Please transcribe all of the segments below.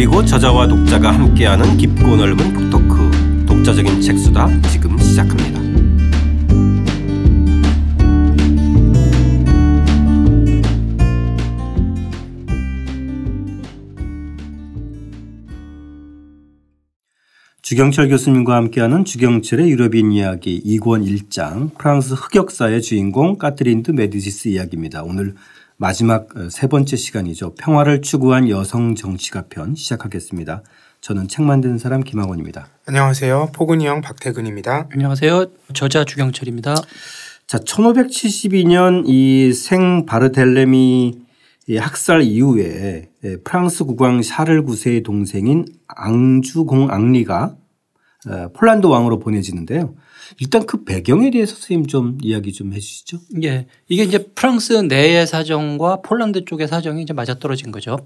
그리고 저자와 독자가 함께하는 깊고 넓은 북토크 독자적인 책수다 지금 시작합니다. 주경철 교수님과 함께하는 주경철의 유럽인 이야기 2권 1장 프랑스 흑역사의 주인공 까트린 드 메디시스 이야기입니다. 오늘 마지막 어, 세 번째 시간이죠. 평화를 추구한 여성 정치가 편 시작하겠습니다. 저는 책 만드는 사람 김학원입니다. 안녕하세요. 포근이 형 박태근입니다. 안녕하세요. 저자 주경철입니다. 자, 1572년 이 생 바르텔레미 학살 이후에 예, 프랑스 국왕 샤를 9세의 동생인 앙주 공 앙리가 어, 폴란드 왕으로 보내지는데요. 일단 그 배경에 대해서 선생님 좀 이야기 좀 해주시죠. 예. 이게 이제 프랑스 내의 사정과 폴란드 쪽의 사정이 이제 맞아떨어진 거죠.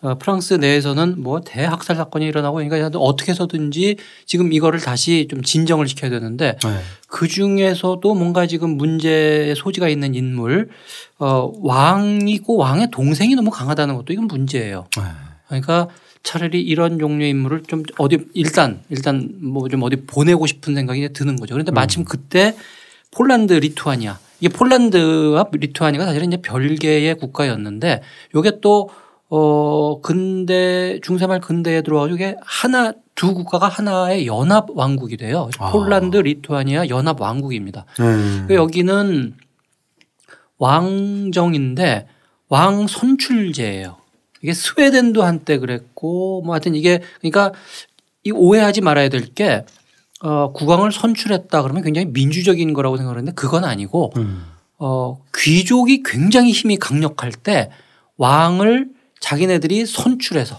어, 프랑스 내에서는 뭐 대학살 사건이 일어나고 그러니까 어떻게 해서든지 지금 이거를 다시 좀 진정을 시켜야 되는데 네. 그 중에서도 뭔가 지금 문제의 소지가 있는 인물 어, 왕이고 왕의 동생이 너무 강하다는 것도 이건 문제예요. 네. 그러니까 차라리 이런 종류의 인물을 좀 어디 일단 일단 뭐 좀 어디 보내고 싶은 생각이 드는 거죠. 그런데 마침 음. 그때 폴란드 리투아니아 이게 폴란드와 리투아니아가 사실은 이제 별개의 국가였는데 요게 또 어, 근대, 중세말 근대에 들어와서 이게 하나, 두 국가가 하나의 연합 왕국이 돼요. 아. 폴란드, 리투아니아 연합 왕국입니다. 음. 여기는 왕정인데 왕 선출제예요. 이게 스웨덴도 한때 그랬고 뭐 하여튼 이게 그러니까 이 오해하지 말아야 될 게 어, 국왕을 선출했다 그러면 굉장히 민주적인 거라고 생각하는데 그건 아니고 음. 어, 귀족이 굉장히 힘이 강력할 때 왕을 자기네들이 선출해서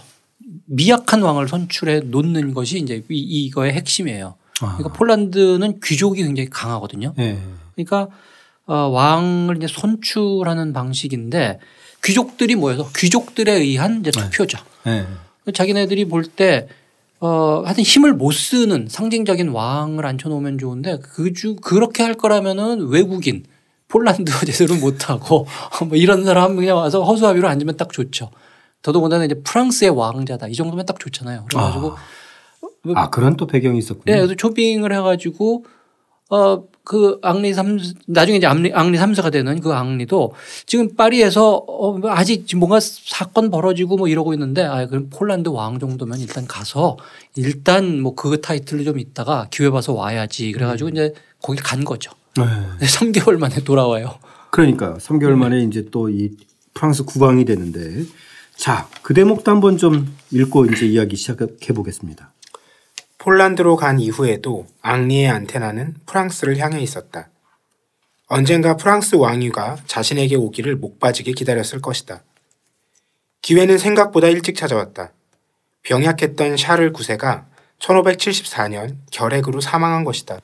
미약한 왕을 선출해 놓는 것이 이제 이, 이거의 핵심이에요. 아. 그러니까 폴란드는 귀족이 굉장히 강하거든요. 네. 그러니까 어, 왕을 이제 선출하는 방식인데 귀족들이 모여서 귀족들에 의한 이제 네. 투표죠. 네. 네. 자기네들이 볼 때 어, 하여튼 힘을 못 쓰는 상징적인 왕을 앉혀놓으면 좋은데 그 주, 그렇게 할 거라면은 외국인 폴란드 제대로 못하고 뭐 이런 사람 그냥 와서 허수아비로 앉으면 딱 좋죠. 더더군다나 이제 프랑스의 왕자다 이 정도면 딱 좋잖아요. 그래가지고 아, 아 그런 또 배경이 있었군요. 네, 그래서 초빙을 해가지고 어, 그 앙리 삼 나중에 이제 앙리, 앙리 3세가 되는 그 앙리도 지금 파리에서 어, 뭐 아직 뭔가 사건 벌어지고 뭐 이러고 있는데 아, 그럼 폴란드 왕 정도면 일단 가서 일단 뭐 그 타이틀로 좀 있다가 기회 봐서 와야지 그래 가지고 음. 이제 거기 간 거죠. 네. 3개월 만에 돌아와요. 그러니까 3개월 만에 이제 또 이 프랑스 국왕이 되는데 자, 그 대목도 한번 좀 읽고 이제 이야기 시작해 보겠습니다. 폴란드로 간 이후에도 앙리의 안테나는 프랑스를 향해 있었다. 언젠가 프랑스 왕위가 자신에게 오기를 목 빠지게 기다렸을 것이다. 기회는 생각보다 일찍 찾아왔다. 병약했던 샤를 9세가 1574년 결핵으로 사망한 것이다.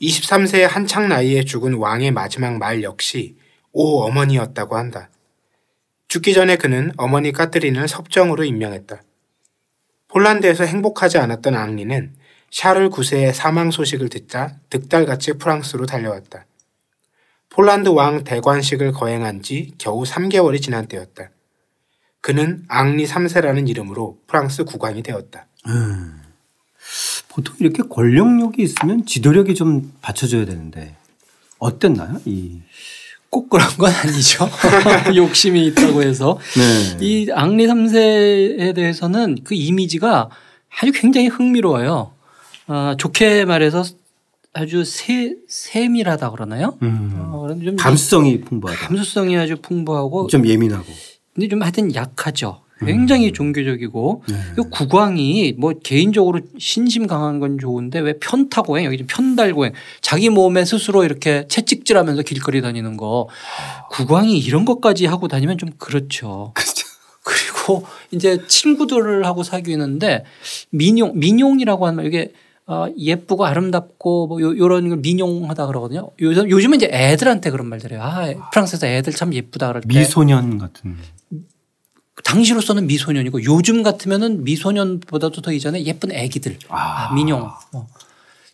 23세의 한창 나이에 죽은 왕의 마지막 말 역시 오 어머니였다고 한다. 죽기 전에 그는 어머니 까트린을 섭정으로 임명했다. 폴란드에서 행복하지 않았던 앙리는 샤를 9세의 사망 소식을 듣자 득달같이 프랑스로 달려왔다. 폴란드 왕 대관식을 거행한 지 겨우 3개월이 지난 때였다. 그는 앙리 3세라는 이름으로 프랑스 국왕이 되었다. 음, 보통 이렇게 권력력이 있으면 지도력이 좀 받쳐줘야 되는데 어땠나요? 이 꼭 그런 건 아니죠. 욕심이 있다고 해서. 네. 이 앙리 3세에 대해서는 그 이미지가 아주 굉장히 흥미로워요. 어, 좋게 말해서 아주 세, 세밀하다 그러나요? 음. 어, 좀 감수성이 풍부하다. 감수성이 아주 풍부하고 좀 예민하고. 근데 좀 하여튼 약하죠. 굉장히 음. 종교적이고 네. 국왕이 뭐 개인적으로 신심 강한 건 좋은데 왜 편타고행 여기 좀 편달고행 자기 몸에 스스로 이렇게 채찍질하면서 길거리 다니는 거 국왕이 이런 것까지 하고 다니면 좀 그렇죠. 그렇죠. 그리고 이제 친구들을 하고 사귀는데 민용 민용이라고 하는 말 이게 어, 예쁘고 아름답고 뭐 요, 요런 걸 민용하다 그러거든요. 요즘 요즘은 이제 애들한테 그런 말들 해요. 아, 프랑스에서 애들 참 예쁘다 그럴 때. 미소년 같은. 당시로서는 미소년이고 요즘 같으면은 미소년보다도 더 이전에 예쁜 애기들 아. 아 민용 어.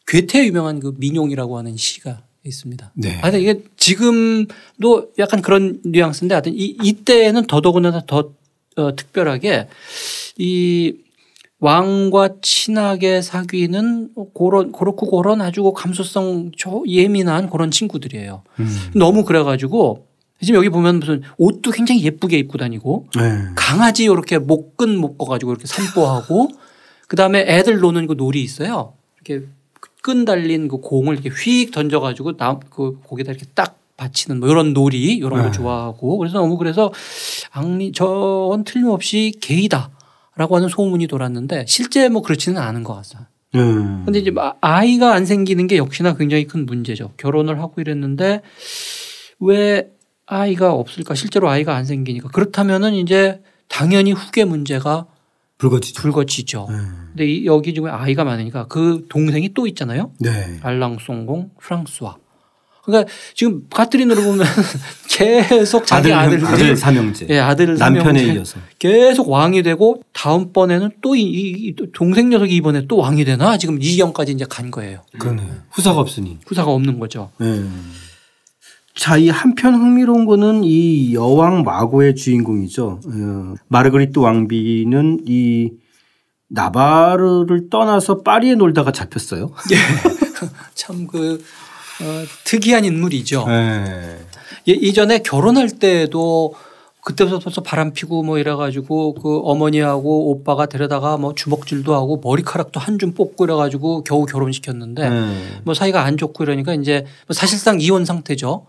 괴테 유명한 그 민용이라고 하는 시가 있습니다. 네. 하여튼 이게 지금도 약간 그런 뉘앙스인데 하여튼 이, 이때에는 더더군다나 더 어, 특별하게 이 왕과 친하게 사귀는 그런 그렇고 그런 아주 감수성 예민한 그런 친구들이에요. 음. 너무 그래가지고 지금 여기 보면 무슨 옷도 굉장히 예쁘게 입고 다니고 네. 강아지 이렇게 목끈 묶어 가지고 이렇게 산보하고 그 다음에 애들 노는 그 놀이 있어요. 이렇게 끈 달린 그 공을 이렇게 휙 던져 가지고 나그 거기다 이렇게 딱 받치는 뭐 이런 놀이 이런 거 네. 좋아하고 그래서 너무 그래서 악리 전 틀림없이 게이다라고 하는 소문이 돌았는데 실제 뭐 그렇지는 않은 것 같아요. 음. 근데 이제 아이가 안 생기는 게 역시나 굉장히 큰 문제죠. 결혼을 하고 이랬는데 왜 아이가 없을까? 실제로 아이가 안 생기니까 그렇다면은 이제 당연히 후계 문제가 불거지죠. 불거지죠. 네. 근데 여기 지금 아이가 많으니까 그 동생이 또 있잖아요. 네. 알랑송공 프랑스와. 그러니까 지금 가트린으로 보면 계속 자기 아들 아들 삼형제, 예, 아들 남편에 이어서 계속 왕이 되고 다음 번에는 또 이, 이 동생 녀석이 이번에 또 왕이 되나 지금 이경까지 이제 간 거예요. 그러네. 후사가 없으니. 후사가 없는 거죠. 네. 자, 이 한편 흥미로운 거는 이 여왕 마고의 주인공이죠. 어, 마르그리트 왕비는 이 나바르를 떠나서 파리에 놀다가 잡혔어요. 예. 참그 어, 특이한 인물이죠. 네. 예, 이전에 결혼할 때도 그때부터 바람 피고 뭐 이래가지고 그 어머니하고 오빠가 데려다가 뭐 주먹질도 하고 머리카락도 한 줌 뽑고 이래가지고 겨우 결혼시켰는데 네. 뭐 사이가 안 좋고 이러니까 이제 뭐 사실상 이혼 상태죠.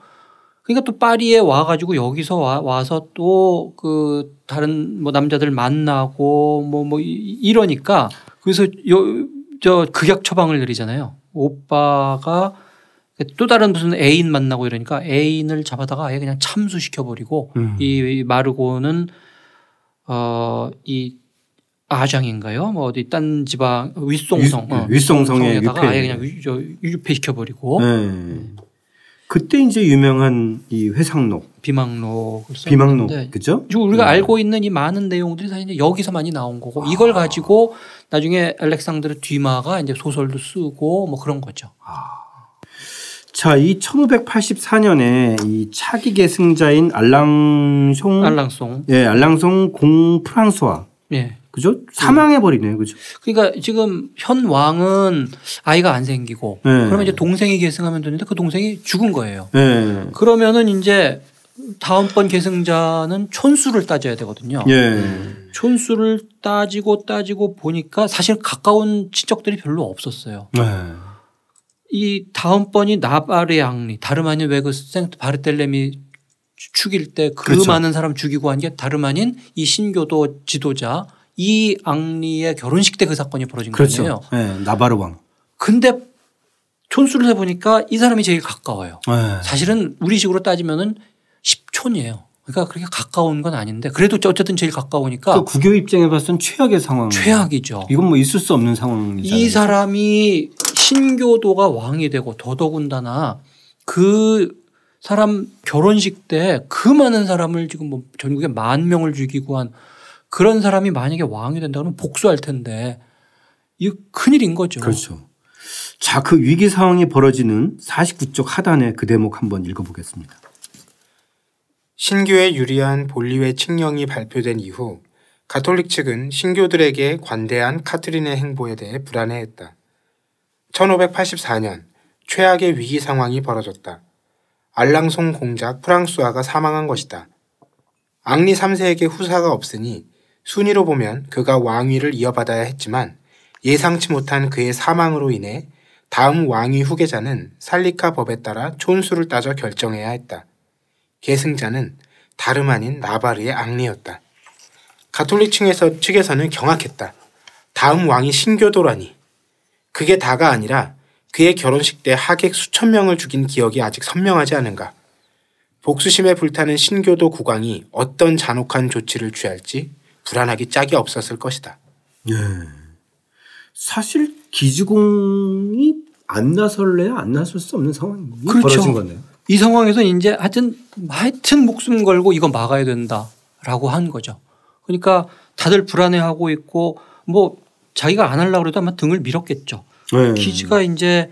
그러니까 또 파리에 와가지고 여기서 와, 서 또 그 다른 뭐 남자들 만나고 뭐뭐 뭐 이러니까 그래서 요, 저 극약 처방을 내리잖아요. 오빠가 또 다른 무슨 애인 만나고 이러니까 애인을 잡아다가 아예 그냥 참수시켜버리고 음. 이 마르고는 어이 아장인가요? 뭐 어디 딴 지방 윗송성 위, 어, 윗송성에 유폐. 아예 그냥 유폐시켜버리고 네. 그때 이제 유명한 이 회상록 비망록 비망록 그죠? 우리가 네. 알고 있는 이 많은 내용들이 사실 여기서 많이 나온 거고 이걸 가지고 나중에 알렉산드르 뒤마가 이제 소설도 쓰고 뭐 그런 거죠. 아. 자, 이 1584년에 이 차기 계승자인 알랑송 알랑송 예, 알랑송 공 프랑스와 예. 그죠? 사망해 버리네요. 그죠? 그러니까 지금 현 왕은 아이가 안 생기고 네. 그러면 이제 동생이 계승하면 되는데 그 동생이 죽은 거예요. 네. 그러면은 이제 다음번 계승자는 촌수를 따져야 되거든요. 네. 촌수를 따지고 따지고 보니까 사실 가까운 친척들이 별로 없었어요. 네. 이 다음번이 나바르의 앙리 다름 아닌 왜 그 생트 바르텔레미 죽일 때그 그렇죠. 많은 사람 죽이고 한 게 다름 아닌 이 신교도 지도자 이 앙리의 결혼식 때 그 사건이 벌어진 그렇죠. 거예요. 네, 나바르 왕. 근데 촌수를 해보니까 이 사람이 제일 가까워요. 네. 사실은 우리식으로 따지면은 10촌이에요. 그러니까 그렇게 가까운 건 아닌데 그래도 어쨌든 제일 가까우니까 그 국교 입장에 봤을 땐 최악의 상황. 최악이죠. 이건 뭐 있을 수 없는 상황이잖아요. 이 사람이 신교도가 왕이 되고 더더군다나 그 사람 결혼식 때 그 많은 사람을 지금 뭐 전국에 만 명을 죽이고 한 그런 사람이 만약에 왕이 된다면 복수할 텐데 이 큰일인 거죠. 그렇죠. 자, 그 위기 상황이 벌어지는 49쪽 하단의 그 대목 한번 읽어보겠습니다. 신교에 유리한 본리회 칙령이 발표된 이후 가톨릭 측은 신교들에게 관대한 카트린의 행보에 대해 불안해했다. 1584년 최악의 위기 상황이 벌어졌다. 알랑송 공작 프랑스화가 사망한 것이다. 앙리 3세에게 후사가 없으니 순위로 보면 그가 왕위를 이어받아야 했지만 예상치 못한 그의 사망으로 인해 다음 왕위 후계자는 살리카 법에 따라 촌수를 따져 결정해야 했다. 계승자는 다름 아닌 나바르의 앙리였다. 가톨릭 층에서, 측에서는 경악했다. 다음 왕이 신교도라니. 그게 다가 아니라 그의 결혼식 때 하객 수천 명을 죽인 기억이 아직 선명하지 않은가. 복수심에 불타는 신교도 국왕이 어떤 잔혹한 조치를 취할지 불안하기 짝이 없었을 것이다. 네. 사실 기지공이 안 나설래야 안 나설 수 없는 상황이 그렇죠. 벌어진 건데요. 이 상황에서 이제 하여튼 하여튼 목숨 걸고 이거 막아야 된다라고 한 거죠. 그러니까 다들 불안해하고 있고 뭐 자기가 안 하려고 해도 아마 등을 밀었겠죠. 네. 기지가 이제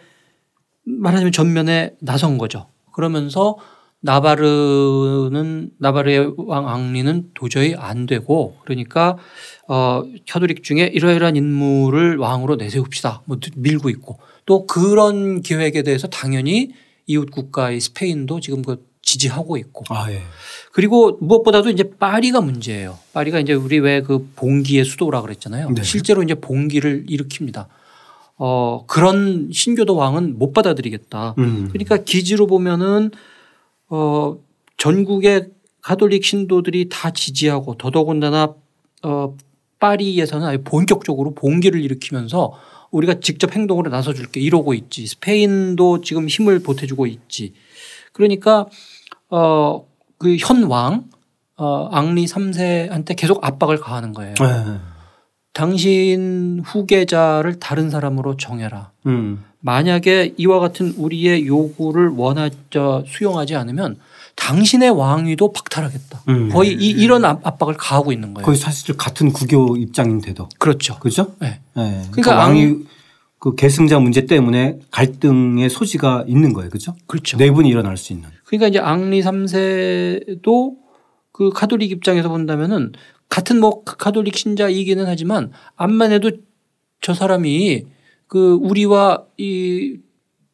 말하자면 전면에 나선 거죠. 그러면서 나바르는 나바르의 왕 앙리는 도저히 안 되고 그러니까 어 카톨릭 중에 이러이러한 인물을 왕으로 내세웁시다. 뭐 밀고 있고 또 그런 계획에 대해서 당연히 이웃 국가의 스페인도 지금 그 지지하고 있고 아, 예. 그리고 무엇보다도 이제 파리가 문제예요. 파리가 이제 우리 왜 그 봉기의 수도라 그랬잖아요. 네. 실제로 이제 봉기를 일으킵니다. 어 그런 신교도 왕은 못 받아들이겠다. 음. 그러니까 기지로 보면은 어 전국의 가톨릭 신도들이 다 지지하고 더더군다나 어 파리에서는 아예 본격적으로 봉기를 일으키면서 우리가 직접 행동으로 나서 줄게 이러고 있지. 스페인도 지금 힘을 보태주고 있지. 그러니까 어 그 현왕 어 앙리 3세한테 계속 압박을 가하는 거예요. 예. 당신 후계자를 다른 사람으로 정해라. 음. 만약에 이와 같은 우리의 요구를 원하 저 수용하지 않으면 당신의 왕위도 박탈하겠다. 음. 거의 이, 이런 압- 압박을 가하고 있는 거예요. 거의 사실 같은 구교 입장인데도 그렇죠. 그죠? 네. 예. 그러니까, 그러니까 왕이 그 계승자 문제 때문에 갈등의 소지가 있는 거예요, 그죠? 그렇죠. 내분이 일어날 수 있는. 그러니까 이제 앙리 3세도 그 카톨릭 입장에서 본다면은 같은 뭐 카톨릭 신자이기는 하지만 암만 해도 저 사람이 그 우리와 이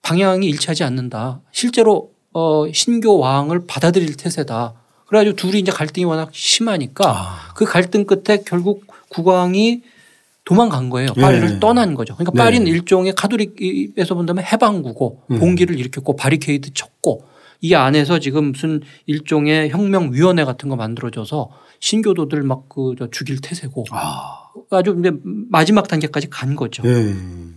방향이 일치하지 않는다. 실제로 어 신교 왕을 받아들일 태세다. 그래가지고 둘이 이제 갈등이 워낙 심하니까 아. 그 갈등 끝에 결국 국왕이 도망간 거예요. 예. 파리를 떠난 거죠. 그러니까 네. 파리는 일종의 카톨릭에서 본다면 해방구고 음. 봉기를 일으켰고 바리케이드 쳤고 이 안에서 지금 무슨 일종의 혁명위원회 같은 거 만들어져서 신교도들 막 그 죽일 태세고 아. 아주 근데 마지막 단계까지 간 거죠. 예.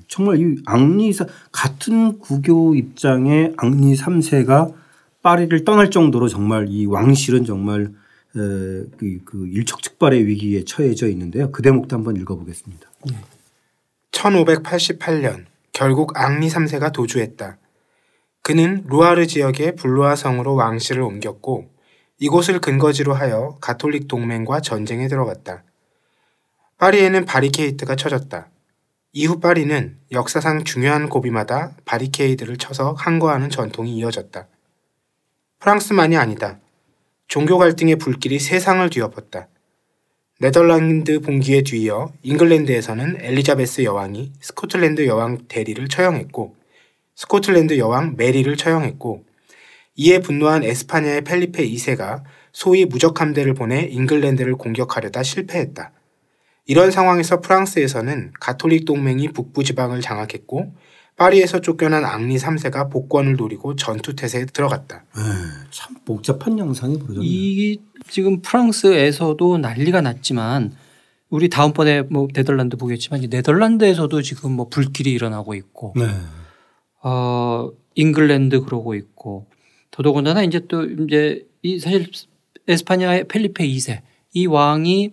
정말 이 앙리사 같은 구교 입장의 앙리 3세가 파리를 떠날 정도로 정말 이 왕실은 정말 에, 그, 그 일촉즉발의 위기에 처해져 있는데요. 그 대목도 한번 읽어보겠습니다. 1588년 결국 앙리 3세가 도주했다. 그는 루아르 지역의 블루아 성으로 왕실을 옮겼고 이곳을 근거지로 하여 가톨릭 동맹과 전쟁에 들어갔다. 파리에는 바리케이트가 쳐졌다. 이후 파리는 역사상 중요한 고비마다 바리케이드를 쳐서 항거하는 전통이 이어졌다. 프랑스만이 아니다. 종교 갈등의 불길이 세상을 뒤엎었다. 네덜란드 봉기에 뒤이어 잉글랜드에서는 엘리자베스 여왕이 스코틀랜드 여왕 대리를 처형했고 스코틀랜드 여왕 메리를 처형했고 이에 분노한 에스파냐의 펠리페 2세가 소위 무적 함대를 보내 잉글랜드를 공격하려다 실패했다. 이런 상황에서 프랑스에서는 가톨릭 동맹이 북부 지방을 장악했고 파리에서 쫓겨난 앙리 3세가 복권을 노리고 전투 태세에 들어갔다. 예, 참 복잡한 양상이 벌어졌네요. 이 지금 프랑스에서도 난리가 났지만 우리 다음번에 뭐 네덜란드 보겠지만 네덜란드에서도 지금 뭐 불길이 일어나고 있고 네. 어 잉글랜드 그러고 있고 더더군다나 이제 또 이제 이 사실 에스파냐의 펠리페 2세 이 왕이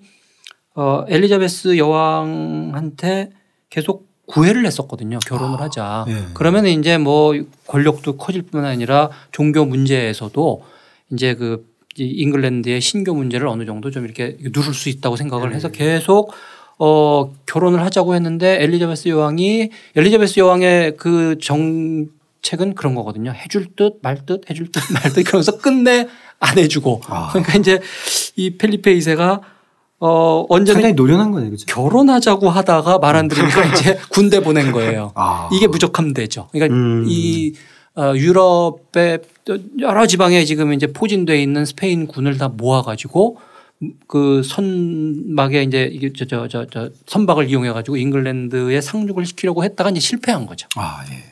어 엘리자베스 여왕한테 계속 구애를 했었거든요. 결혼을 하자. 예. 그러면 이제 뭐 권력도 커질 뿐만 아니라 종교 문제에서도 이제 그이 잉글랜드의 신교 문제를 어느 정도 좀 이렇게 누를 수 있다고 생각을 해서 계속 어 결혼을 하자고 했는데 엘리자베스 여왕이 엘리자베스 여왕의 그 정책은 그런 거거든요. 해줄 듯 말 듯 해줄 듯 말 듯 그러면서 끝내 안 해주고 아. 그러니까 이제 이 펠리페 2세가 어 언제는 상당히 노련한 거네요, 그죠? 결혼하자고 하다가 말 안 들으니까 이제 군대 보낸 거예요. 아. 이게 무적함대죠. 그러니까 음. 이 어, 유럽의 여러 지방에 지금 이제 포진돼 있는 스페인 군을 다 모아가지고 그 선막에 이제 이게 저 저 저 저 선박을 이용해 가지고 잉글랜드에 상륙을 시키려고 했다가 이제 실패한 거죠. 아, 예.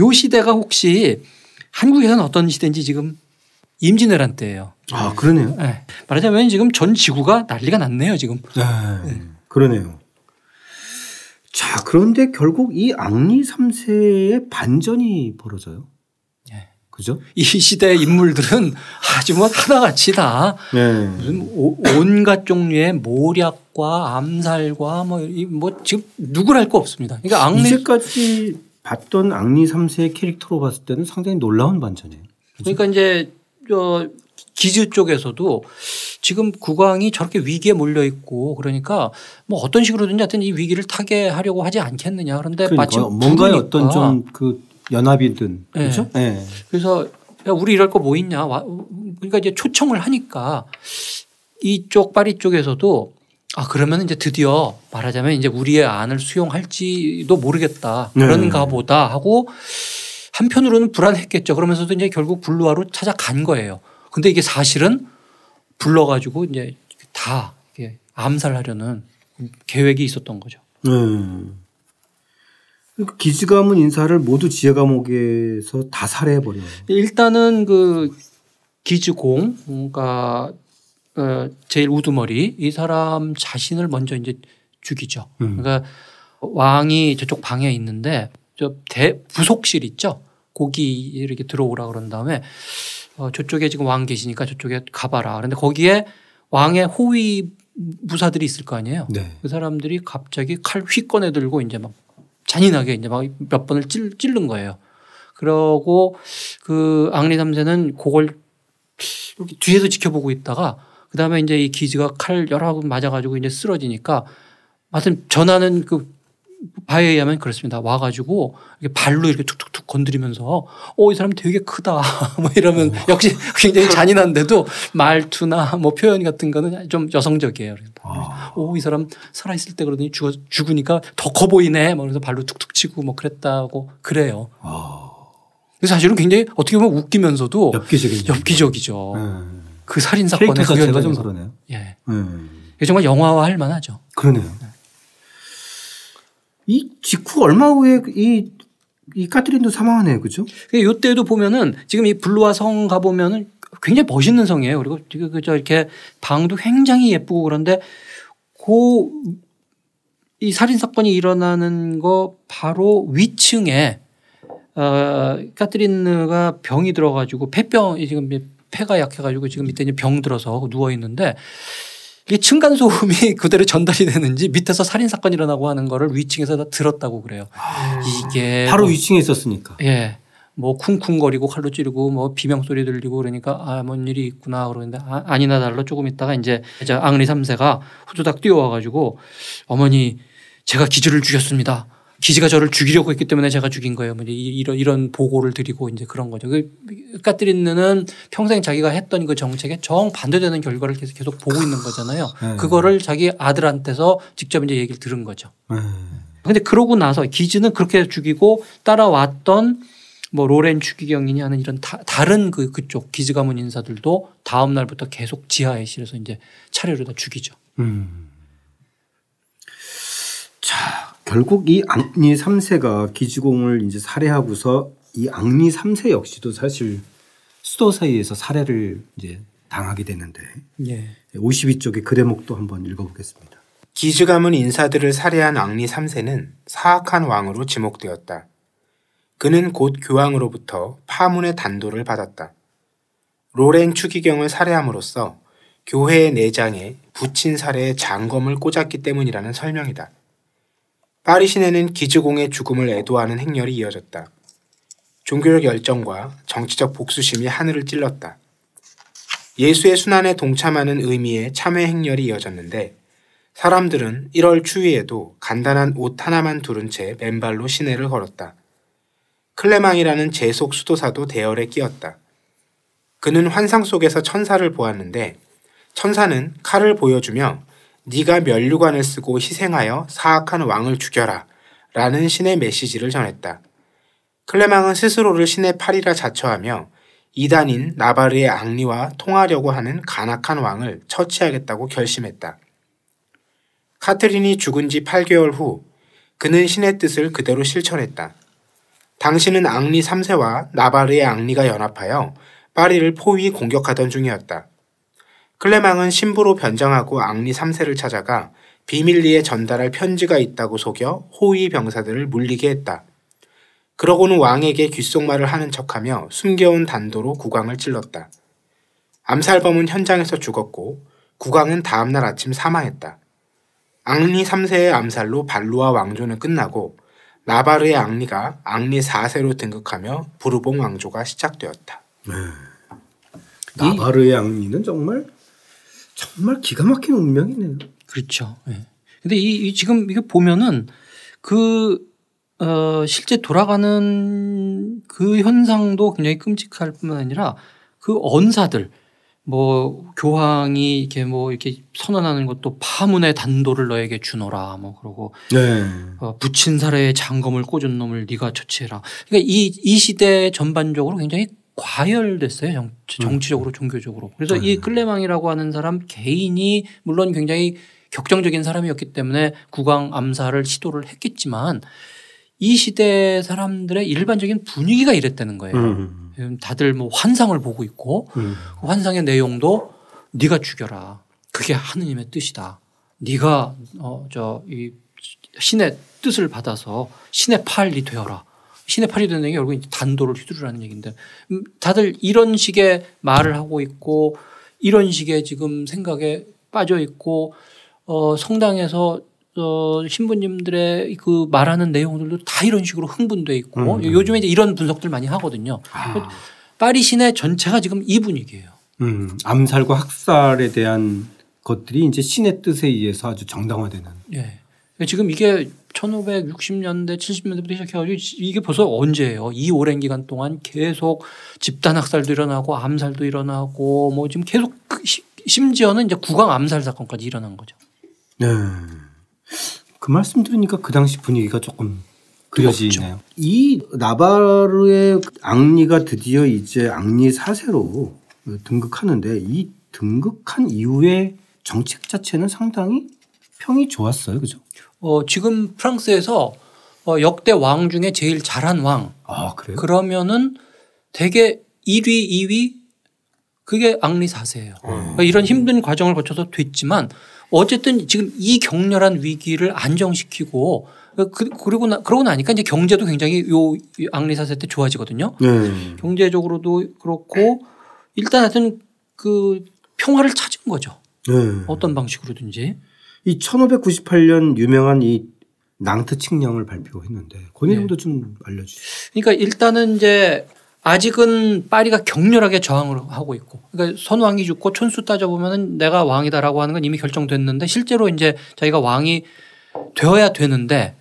요 시대가 혹시 한국에서는 어떤 시대인지 지금 임진왜란 때예요. 아, 그러네요. 네. 말하자면 지금 전 지구가 난리가 났네요 지금. 네. 그러네요. 자, 그런데 결국 이 앙리 3세의 반전이 벌어져요. 예. 그죠? 이 시대의 인물들은 아주 뭐 하나같이 다 네. 무슨 오- 온갖 종류의 모략과 암살과 뭐, 이뭐 지금 누구를 할 거 없습니다. 그러니까 앙리 이제까지 봤던 앙리 3세의 캐릭터로 봤을 때는 상당히 놀라운 반전이에요. 그러니까 이제 저 기즈 쪽에서도 지금 국왕이 저렇게 위기에 몰려 있고 그러니까 뭐 어떤 식으로든지 하여튼 이 위기를 타게 하려고 하지 않겠느냐. 그런데 그러니까 마침 뭔가의 부르니까 어떤 좀 그 연합이든 네. 그렇죠? 네. 그래서 야 우리 이럴 거 뭐 있냐. 와, 그러니까 이제 초청을 하니까 이쪽 파리 쪽에서도 아 그러면 이제 드디어 말하자면 이제 우리의 안을 수용할지도 모르겠다 네. 그런가 보다 하고 한편으로는 불안했겠죠. 그러면서도 이제 결국 블루아로 찾아간 거예요. 근데 이게 사실은 불러가지고 이제 다 암살하려는 계획이 있었던 거죠. 네. 그러니까 기즈 가문 인사를 모두 지하 감옥에서 다 살해해 버려요. 일단은 그 기즈공 그러니까 어 제일 우두머리 이 사람 자신을 먼저 이제 죽이죠. 음. 그러니까 왕이 저쪽 방에 있는데 저 대 부속실 있죠. 거기 이렇게 들어오라 그런 다음에 어 저쪽에 지금 왕 계시니까 저쪽에 가봐라. 그런데 거기에 왕의 호위 무사들이 있을 거 아니에요. 네. 그 사람들이 갑자기 칼휙 꺼내 들고 이제 막 잔인하게 이제 막 몇 번을 찔, 찔른 거예요. 그러고 그 앙리 3세는 그걸 이렇게 뒤에서 지켜보고 있다가 그 다음에 이제 이 기지가 칼 여러 번 맞아가지고 이제 쓰러지니까 하여튼 전하는 그 바에 의하면 그렇습니다. 와가지고 이렇게 발로 이렇게 툭툭툭 건드리면서 어, 이 사람 되게 크다. 뭐 이러면 역시 굉장히 잔인한데도 말투나 뭐 표현 같은 거는 좀 여성적이에요. 아. 오, 이 사람 살아 있을 때 그러더니 죽어, 죽으니까 더 커 보이네. 뭐 그래서 발로 툭툭 치고 뭐 그랬다고 그래요. 아. 그래서 사실은 굉장히 어떻게 보면 웃기면서도 엽기적이죠. 엽기적이죠. 네. 그 살인 사건의 그 자체가 좀. 그러네요. 예. 네. 정말 영화화 할 만하죠. 그러네요. 이 직후 얼마 후에 이, 이 까트린도 사망하네요. 그죠? 이때도 보면은 지금 이 블루와 성 가보면은 굉장히 멋있는 성이에요. 그리고 그저 이렇게 방도 굉장히 예쁘고 그런데 그이 살인 사건이 일어나는 거 바로 위층에 어 카트린느가 병이 들어가지고 폐병 지금 폐가 약해가지고 지금 밑에 이제 병 들어서 누워 있는데 이 층간 소음이 그대로 전달이 되는지 밑에서 살인 사건이 일어나고 하는 거를 위층에서 다 들었다고 그래요. 이게 바로 뭐 위층에 있었으니까. 예. 뭐 쿵쿵거리고 칼로 찌르고 뭐 비명 소리 들리고 그러니까 아 뭔 일이 있구나 그러는데 아, 아니나 달라 조금 있다가 이제 앙리 3세가 후두닥 뛰어와 가지고 어머니 제가 기지를 죽였습니다. 기지가 저를 죽이려고 했기 때문에 제가 죽인 거예요. 뭐 이- 이런 이런 보고를 드리고 이제 그런 거죠. 그 까뜨리는 평생 자기가 했던 그 정책에 정 반대되는 결과를 계속 계속 보고 있는 거잖아요. 네. 그거를 자기 아들한테서 직접 이제 얘기를 들은 거죠. 네. 근데 그러고 나서 기즈는 그렇게 죽이고 따라왔던 뭐 로렌 추기경이니 하는 이런 다, 다른 그 그쪽 기즈 가문 인사들도 다음 날부터 계속 지하에 실어서 이제 차례로 다 죽이죠. 음. 자, 결국 이 앙리 3세가 기지공을 이제 살해하고서 이 앙리 3세 역시도 사실 수도 사이에서 살해를 이제 당하게 되는데 예. 52쪽의 그 대목도 한번 읽어보겠습니다. 기즈 가문 인사들을 살해한 앙리 3세는 사악한 왕으로 지목되었다. 그는 곧 교황으로부터 파문의 단도를 받았다. 로렌 추기경을 살해함으로써 교회의 내장에 부친 살해의 장검을 꽂았기 때문이라는 설명이다. 파리 시내는 기즈공의 죽음을 애도하는 행렬이 이어졌다. 종교적 열정과 정치적 복수심이 하늘을 찔렀다. 예수의 순환에 동참하는 의미의 참회 행렬이 이어졌는데 사람들은 1월 추위에도 간단한 옷 하나만 두른 채 맨발로 시내를 걸었다. 클레망이라는 제속 수도사도 대열에 끼었다. 그는 환상 속에서 천사를 보았는데 천사는 칼을 보여주며 네가 면류관을 쓰고 희생하여 사악한 왕을 죽여라 라는 신의 메시지를 전했다. 클레망은 스스로를 신의 팔이라 자처하며 이단인 나바르의 앙리와 통하려고 하는 간악한 왕을 처치하겠다고 결심했다. 카트린이 죽은 지 8개월 후 그는 신의 뜻을 그대로 실천했다. 당신은 앙리 3세와 나바르의 앙리가 연합하여 파리를 포위 공격하던 중이었다. 클레망은 신부로 변장하고 앙리 3세를 찾아가 비밀리에 전달할 편지가 있다고 속여 호위 병사들을 물리게 했다. 그러고는 왕에게 귓속말을 하는 척하며 숨겨온 단도로 국왕을 찔렀다. 암살범은 현장에서 죽었고 국왕은 다음날 아침 사망했다. 앙리 3세의 암살로 발루아 왕조는 끝나고 나바르의 앙리가 앙리 4세로 등극하며 부르봉 왕조가 시작되었다. 나바르의 앙리는 정말 정말 기가 막힌 운명이네요. 그렇죠. 예. 근데 이, 이 지금 이게 보면은 그, 어, 실제 돌아가는 그 현상도 굉장히 끔찍할 뿐만 아니라 그 언사들 뭐 교황이 이렇게 뭐 이렇게 선언하는 것도 파문의 단도를 너에게 주노라 뭐 그러고 네. 어, 붙인 사례에 장검을 꽂은 놈을 네가 처치해라. 그러니까 이, 이 시대 전반적으로 굉장히 과열됐어요. 정, 정치적으로 종교적으로. 그래서 이 클레망이라고 하는 사람 개인이 물론 굉장히 격정적인 사람이었기 때문에 국왕 암살을 시도를 했겠지만 이 시대 사람들의 일반적인 분위기가 이랬다는 거예요. 음. 다들 뭐 환상을 보고 있고 음. 그 환상의 내용도 네가 죽여라. 그게 하느님의 뜻이다. 네가 어 저 이 신의 뜻을 받아서 신의 팔이 되어라. 신의 팔이 되는 게 결국 단도를 휘두르라는 얘기인데 음, 다들 이런 식의 말을 하고 있고 이런 식의 지금 생각에 빠져 있고 어 성당에서 어 신부님들의 그 말하는 내용들도 다 이런 식으로 흥분돼 있고 음. 요즘에 이제 이런 분석들 많이 하거든요. 아. 파리 시내 전체가 지금 이 분위기예요. 음. 암살과 학살에 대한 것들이 이제 신의 뜻에 의해서 아주 정당화되는. 예. 지금 이게 1560년대, 70년대부터 시작해가지고 이게 벌써 언제예요? 이 오랜 기간 동안 계속 집단 학살도 일어나고 암살도 일어나고 뭐 지금 계속 그 시- 심지어는 이제 국왕 암살 사건까지 일어난 거죠. 네. 그 말씀 들으니까 그 당시 분위기가 조금 그려지네요. 이 나바르의 앙리가 드디어 이제 앙리 사세로 등극하는데 이 등극한 이후에 정책 자체는 상당히 평이 좋았어요. 그죠? 어, 지금 프랑스에서 어, 역대 왕 중에 제일 잘한 왕 아, 그래요? 그러면은 대개 1위, 2위 그게 앙리 4세예요. 그러니까 이런 힘든 과정을 거쳐서 됐지만 어쨌든 지금 이 격렬한 위기를 안정시키고 그, 그리고 나, 그러고 나니까 이제 경제도 굉장히 요 앙리 4세 때 좋아지거든요. 네. 경제적으로도 그렇고 일단 하여튼 그 평화를 찾은 거죠. 네. 어떤 방식으로든지. 이 1598년 유명한 이 낭트 칙령을 발표했는데 그 내용도 좀 알려주시죠. 그러니까 일단은 이제 아직은 파리가 격렬하게 저항을 하고 있고 그러니까 선왕이 죽고 촌수 따져보면은 내가 왕이다라고 하는 건 이미 결정됐는데 실제로 이제 자기가 왕이 되어야 되는데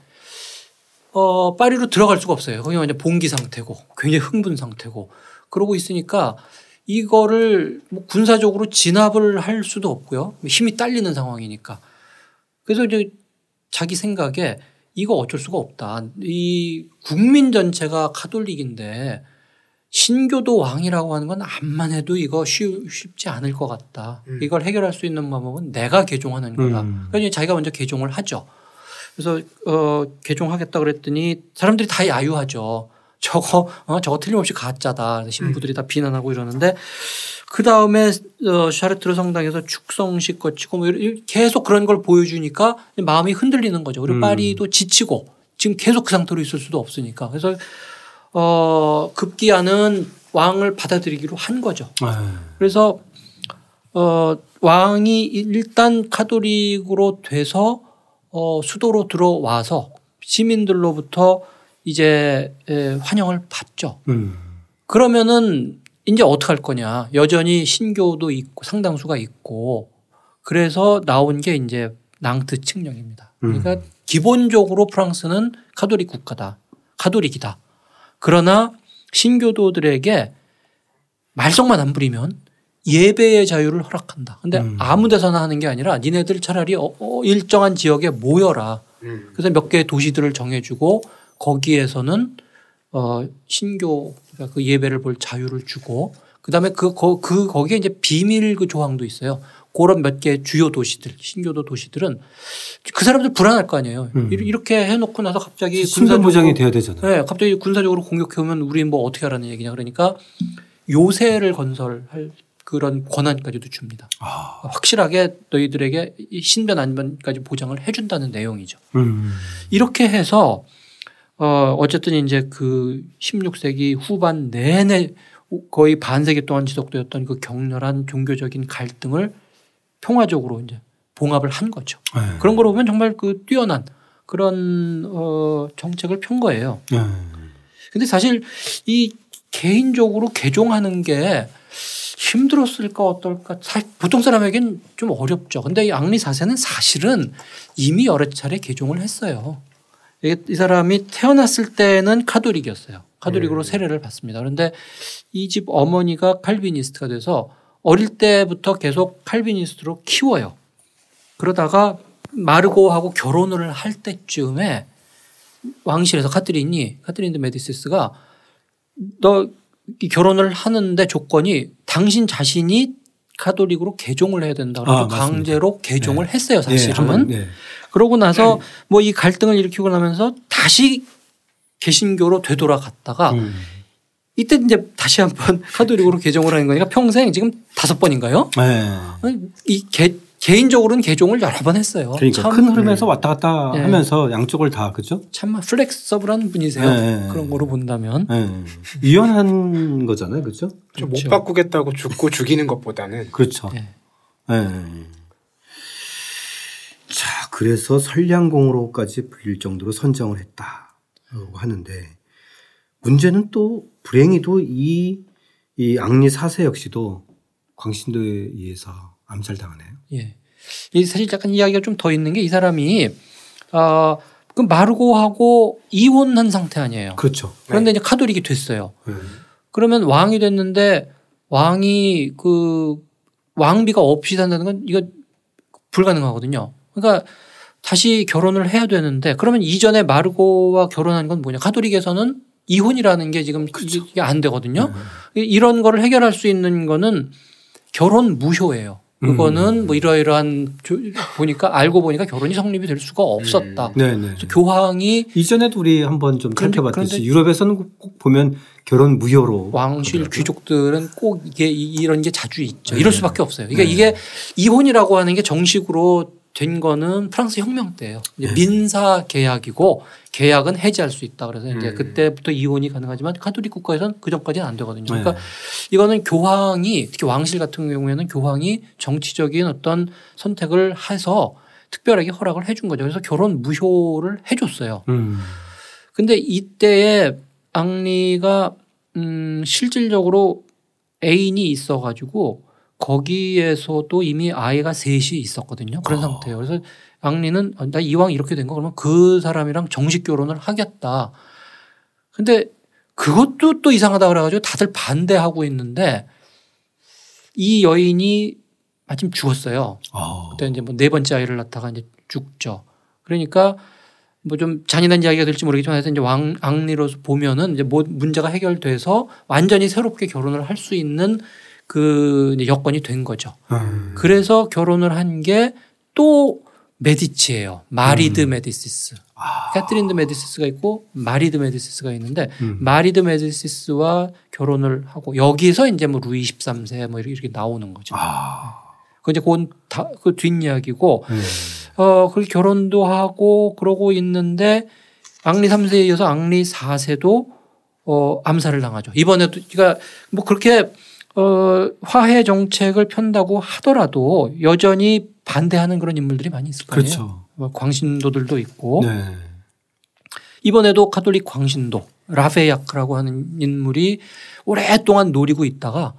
어 파리로 들어갈 수가 없어요. 거기 완전 봉기 상태고 굉장히 흥분 상태고 그러고 있으니까 이거를 뭐 군사적으로 진압을 할 수도 없고요. 힘이 딸리는 상황이니까. 그래서 이제 자기 생각에 이거 어쩔 수가 없다. 이 국민 전체가 카톨릭인데 신교도 왕이라고 하는 건 암만 해도 이거 쉬, 쉽지 않을 것 같다. 음. 이걸 해결할 수 있는 방법은 내가 개종하는 거다. 음. 이제 자기가 먼저 개종을 하죠. 그래서 어 개종하겠다 그랬더니 사람들이 다 야유하죠. 저거 어 저거 틀림없이 가짜다. 신부들이 다 비난하고 이러는데 그 다음에 어 샤르트르 성당에서 축성식 거치고 뭐 계속 그런 걸 보여주니까 마음이 흔들리는 거죠. 그리고 음. 파리도 지치고 지금 계속 그 상태로 있을 수도 없으니까 그래서 어 급기야는 왕을 받아들이기로 한 거죠. 네. 그래서 어 왕이 일단 카톨릭으로 돼서 어 수도로 들어와서 시민들로부터 이제 에, 환영을 받죠. 음. 그러면은 이제 어떻게 할 거냐. 여전히 신교도 있고 상당수가 있고 그래서 나온 게 이제 낭트 칙령입니다. 그러니까 음. 기본적으로 프랑스는 카톨릭 국가다. 카톨릭이다. 그러나 신교도들에게 말썽만 안 부리면 예배의 자유를 허락한다. 근데 음. 아무 데서나 하는 게 아니라 니네들 차라리 어, 어, 일정한 지역에 모여라. 음. 그래서 몇 개의 도시들을 정해주고 거기에서는 어 신교 그러니까 그 예배를 볼 자유를 주고 그다음에 그, 거, 그 거기에 이제 비밀 그 조항도 있어요. 그런 몇 개의 주요 도시들 신교도 도시들은 그 사람들 불안할 거 아니에요. 음. 이- 이렇게 해놓고 나서 갑자기 신변 보장이 돼야 되잖아요. 네, 갑자기 군사적으로 공격해 오면 우리 뭐 어떻게 하라는 얘기냐 그러니까 요새를 건설할 그런 권한까지도 줍니다. 아. 확실하게 너희들에게 이 신변 안변까지 보장을 해준다는 내용이죠. 음. 이렇게 해서 어 어쨌든 이제 그 16세기 후반 내내 거의 반세기 동안 지속되었던 그 격렬한 종교적인 갈등을 평화적으로 이제 봉합을 한 거죠. 네. 그런 거로 보면 정말 그 뛰어난 그런 어 정책을 편 거예요. 네. 근데 사실 이 개인적으로 개종하는 게 힘들었을까 어떨까 사- 보통 사람에겐 좀 어렵죠. 근데 이 앙리 4세는 사실은 이미 여러 차례 개종을 했어요. 이, 이 사람이 태어났을 때는 카톨릭이었어요. 카톨릭으로 음. 세례를 받습니다. 그런데 이 집 어머니가 칼비니스트가 돼서 어릴 때부터 계속 칼비니스트로 키워요. 그러다가 마르고하고 결혼을 할 때쯤에 왕실에서 카트린이 카트린 드 메디시스가 너이 결혼을 하는데 조건이 당신 자신이 카톨릭으로 개종을 해야 된다. 그래서 아. 강제로 개종을 했어요, 예, 사실은. 한번, 네. 그러고 나서 뭐 이 갈등을 일으키고 나면서 다시 개신교로 되돌아갔다가 음. 이때 이제 다시 한번 카톨릭으로 개종을 하는 거니까 평생 지금 다섯 번인가요? 네. 이 개, 개인적으로는 개종을 여러 번 했어요. 그러니까 참, 큰 흐름에서 왔다 갔다 네. 하면서 양쪽을 다 그죠? 참 플렉서블한 분이세요. 네. 그런 거로 본다면. 네. 유연한 거잖아요, 그죠? 좀 그렇죠. 못 바꾸겠다고 죽고 죽이는 것보다는 그렇죠. 네. 네. 자, 그래서 선량공으로까지 불릴 정도로 선정을 했다고 하는데 문제는 또 불행히도 이, 이 앙리 사세 역시도 광신도에 의해서 암살당하네요. 예. 이 사실 약간 이야기가 좀 더 있는 게 이 사람이 아, 그 마르고하고 이혼한 상태 아니에요. 그렇죠. 그런데 이제 카톨릭이 됐어요. 네. 그러면 왕이 됐는데 왕이 그 왕비가 없이 산다는 건 이거 불가능하거든요. 그러니까 다시 결혼을 해야 되는데 그러면 이전에 마르고와 결혼한 건 뭐냐? 카톨릭에서는 이혼이라는 게 지금 이게 안 되거든요. 이런 거를 해결할 수 있는 거는 결혼 무효예요. 그거는 뭐 이러이러한 조- 보니까 알고 보니까 결혼이 성립이 될 수가 없었다. 네, 네. 교황이 이전에도 우리 한번 좀 살펴봤듯이 유럽에서는 꼭 보면 결혼 무효로 왕실 그러더라고요. 귀족들은 꼭 이게 이- 이런 게 자주 있죠. 이럴 네. 수밖에 없어요. 그러니까 네. 이게 이혼이라고 하는 게 정식으로 된 거는 프랑스 혁명 때예요. 네. 민사 계약이고 계약은 해지할 수 있다. 그래서 이제 음. 그때부터 이혼이 가능하지만 카톨릭 국가에서는 그 전까지는 안 되거든요. 그러니까 네. 이거는 교황이 특히 왕실 같은 경우에는 교황이 정치적인 어떤 선택을 해서 특별하게 허락을 해준 거죠. 그래서 결혼 무효를 해줬어요. 음. 근데 이때에 앙리가 음 실질적으로 애인이 있어가지고 거기에서도 이미 아이가 셋이 있었거든요. 그런 어. 상태예요. 그래서 앙리는 아, 나 이왕 이렇게 된 거 그러면 그 사람이랑 정식 결혼을 하겠다. 근데 그것도 또 이상하다 그래가지고 다들 반대하고 있는데 이 여인이 마침 죽었어요. 어. 그때 이제 뭐 네 번째 아이를 낳다가 이제 죽죠. 그러니까 뭐 좀 잔인한 이야기가 될지 모르겠지만 하여튼 이제 왕 앙리로서 보면은 이제 뭐 문제가 해결돼서 완전히 새롭게 결혼을 할 수 있는 그 여건이 된 거죠. 음. 그래서 결혼을 한 게 또 메디치예요. 마리 드 메디시스. 아. 카트린 드 메디시스가 있고 마리 드 메디시스가 있는데 음. 마리 드 메디시스와 결혼을 하고 여기서 이제 뭐 루이 13세 뭐 이렇게 나오는 거죠. 아. 그 이제 그건 다그 뒷이야기고 네. 어 그렇게 결혼도 하고 그러고 있는데 앙리 3세에 이어서 앙리 4세도 어 암살을 당하죠. 이번에도 그러니까 뭐 그렇게 어 화해 정책을 편다고 하더라도 여전히 반대하는 그런 인물들이 많이 있을 거예요. 그렇죠. 뭐 광신도들도 있고 네. 이번에도 카톨릭 광신도 라페야크라고 하는 인물이 오랫동안 노리고 있다가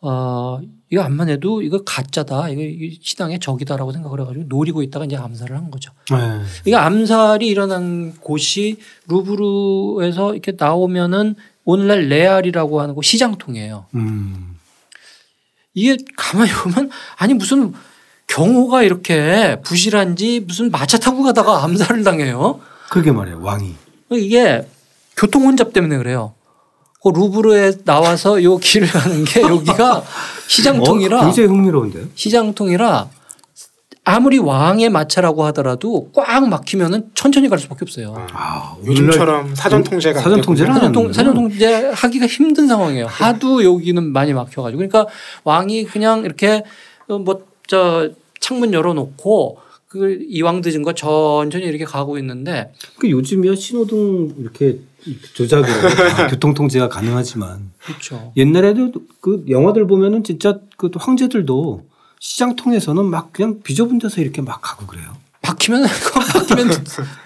어 이거 암만 해도 이거 가짜다 이거 이 신앙의 적이다라고 생각을 해가지고 노리고 있다가 이제 암살을 한 거죠. 네. 이게 암살이 일어난 곳이 루브르에서 이렇게 나오면은 오늘날 레알이라고 하는 곳 시장통이에요. 음. 이게 가만히 보면 아니 무슨 경호가 이렇게 부실한지 무슨 마차 타고 가다가 암살을 당해요. 그게 말이에요. 왕이. 이게 교통 혼잡 때문에 그래요. 그 루브르에 나와서 요 길을 가는 게 여기가 시장통이라 어, 굉장히 흥미로운데요. 시장통이라 아무리 왕의 마차라고 하더라도 꽉 막히면은 천천히 갈 수밖에 없어요. 아, 요즘처럼 사전 통제가 안 사전 안 사전. 사전 통제 하기가 힘든 상황이에요. 하도 여기는 많이 막혀가지고 그러니까 왕이 그냥 이렇게 뭐 저 창문 열어놓고 그 이왕 늦은 거 천천히 이렇게 가고 있는데 그 요즘이야 신호등 이렇게 조작으로 다 교통 통제가 가능하지만 그렇죠. 옛날에도 그 영화들 보면은 진짜 그 황제들도 시장 통해서는 막 그냥 비좁은 데서 이렇게 막 가고 그래요. 바뀌면 바뀌면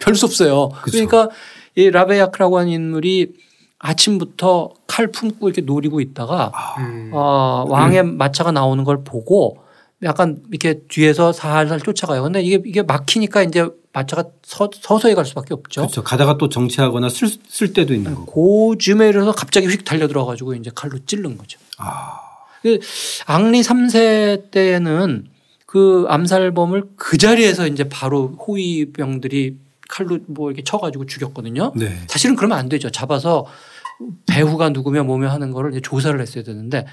별 수 없어요. 그쵸. 그러니까 이 라베야크라고 하는 인물이 아침부터 칼 품고 이렇게 노리고 있다가 음. 어, 왕의 마차가 나오는 걸 보고 약간 이렇게 뒤에서 살살 쫓아가요. 근데 이게 이게 막히니까 이제 마차가 서, 서서히 갈 수밖에 없죠. 그렇죠. 가다가 또 정체하거나 쓸, 쓸 때도 있는 거고. 그 즈음에 이래서 갑자기 휙 달려 들어 가지고 이제 칼로 찌른 거죠. 아. 그 앙리 3세 때는 그 암살범을 그 자리에서 이제 바로 호위병들이 칼로 뭐 이렇게 쳐가지고 죽였거든요. 네. 사실은 그러면 안 되죠. 잡아서 배후가 누구며 뭐며 하는 거를 이제 조사를 했어야 되는데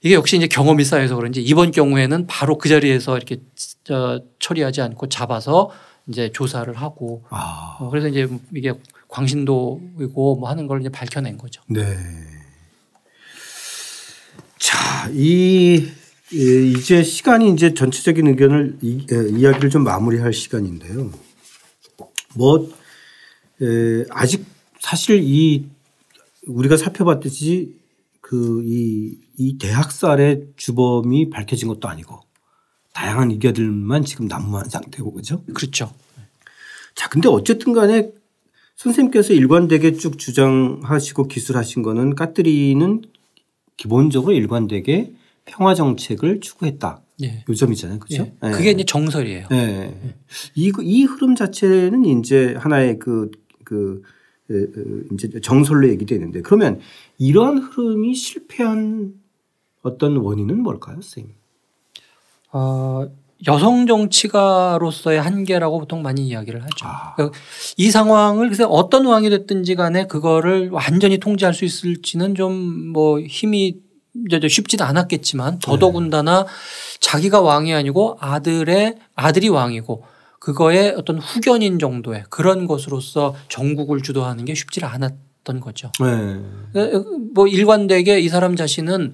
이게 역시 이제 경험이 쌓여서 그런지 이번 경우에는 바로 그 자리에서 이렇게 저 처리하지 않고 잡아서 이제 조사를 하고 아. 어 그래서 이제 이게 광신도이고 뭐 하는 걸 이제 밝혀낸 거죠. 네. 자, 이 이제 시간이 이제 전체적인 의견을 이, 이야기를 좀 마무리할 시간인데요. 뭐 에, 아직 사실 이 우리가 살펴봤듯이 그이 이 대학살의 주범이 밝혀진 것도 아니고 다양한 의견들만 지금 난무한 상태고 그죠? 그렇죠. 자, 근데 어쨌든 간에 선생님께서 일관되게 쭉 주장하시고 기술하신 거는 까뜨리는 기본적으로 일관되게 평화 정책을 추구했다. 예. 요 점이잖아요. 그죠? 예. 그게 이제 정설이에요. 네. 이, 이 흐름 자체는 이제 하나의 그, 그, 이제 정설로 얘기되는데 그러면 이러한 흐름이 실패한 어떤 원인은 뭘까요, 선생님? 어, 여성 정치가로서의 한계라고 보통 많이 이야기를 하죠. 아. 그러니까 이 상황을 그래서 어떤 왕이 됐든지 간에 그거를 완전히 통제할 수 있을지는 좀 뭐 힘이 이제 쉽지는 않았겠지만 더더군다나 자기가 왕이 아니고 아들의 아들이 왕이고 그거의 어떤 후견인 정도의 그런 것으로서 정국을 주도하는 게 쉽지 않았던 거죠. 네. 뭐 일관되게 이 사람 자신은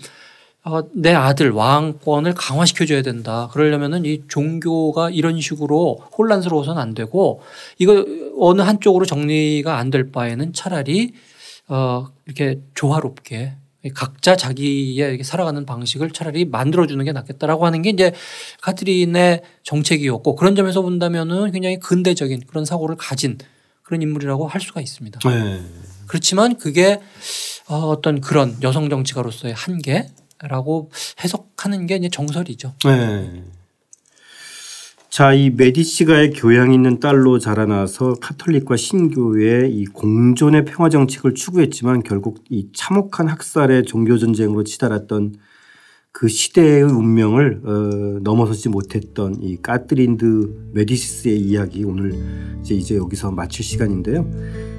어, 내 아들 왕권을 강화시켜줘야 된다. 그러려면은 이 종교가 이런 식으로 혼란스러워서는 안 되고 이거 어느 한쪽으로 정리가 안 될 바에는 차라리 어, 이렇게 조화롭게 각자 자기의 살아가는 방식을 차라리 만들어주는 게 낫겠다라고 하는 게 이제 카트린의 정책이었고 그런 점에서 본다면은 굉장히 근대적인 그런 사고를 가진 그런 인물이라고 할 수가 있습니다. 네. 그렇지만 그게 어, 어떤 그런 여성 정치가로서의 한계 라고 해석하는 게 이제 정설이죠. 네. 자, 이 메디치가의 교양 있는 딸로 자라나서 카톨릭과 신교의 이 공존의 평화 정책을 추구했지만 결국 이 참혹한 학살의 종교 전쟁으로 치달았던 그 시대의 운명을 어, 넘어서지 못했던 이 까트린드 메디시스의 이야기 오늘 이제 이제 여기서 마칠 시간인데요.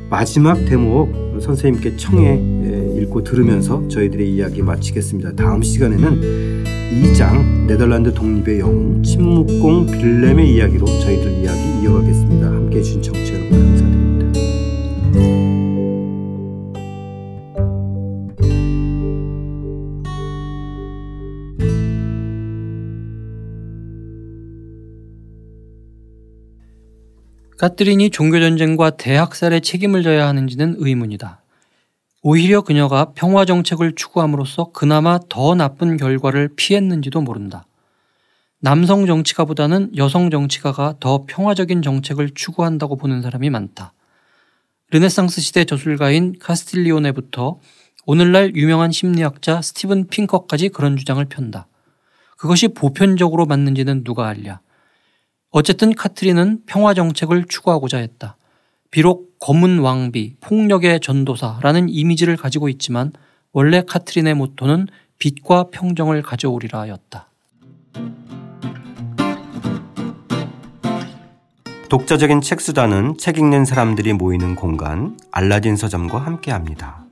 마지막 대목 선생님께 청해 읽고 들으면서 저희들의 이야기 마치겠습니다. 다음 시간에는 2장 네덜란드 독립의 영웅 침묵공 빌렘의 이야기로 저희들 이야기 이어가겠습니다. 함께 해주신 청취자 여러분 카트린이 종교전쟁과 대학살에 책임을 져야 하는지는 의문이다. 오히려 그녀가 평화 정책을 추구함으로써 그나마 더 나쁜 결과를 피했는지도 모른다. 남성 정치가보다는 여성 정치가가 더 평화적인 정책을 추구한다고 보는 사람이 많다. 르네상스 시대 저술가인 카스틸리오네부터 오늘날 유명한 심리학자 스티븐 핑커까지 그런 주장을 편다. 그것이 보편적으로 맞는지는 누가 알랴. 어쨌든 카트린은 평화 정책을 추구하고자 했다. 비록 검은 왕비, 폭력의 전도사라는 이미지를 가지고 있지만 원래 카트린의 모토는 빛과 평정을 가져오리라였다. 독자적인 책 수단은 책 읽는 사람들이 모이는 공간 알라딘 서점과 함께합니다.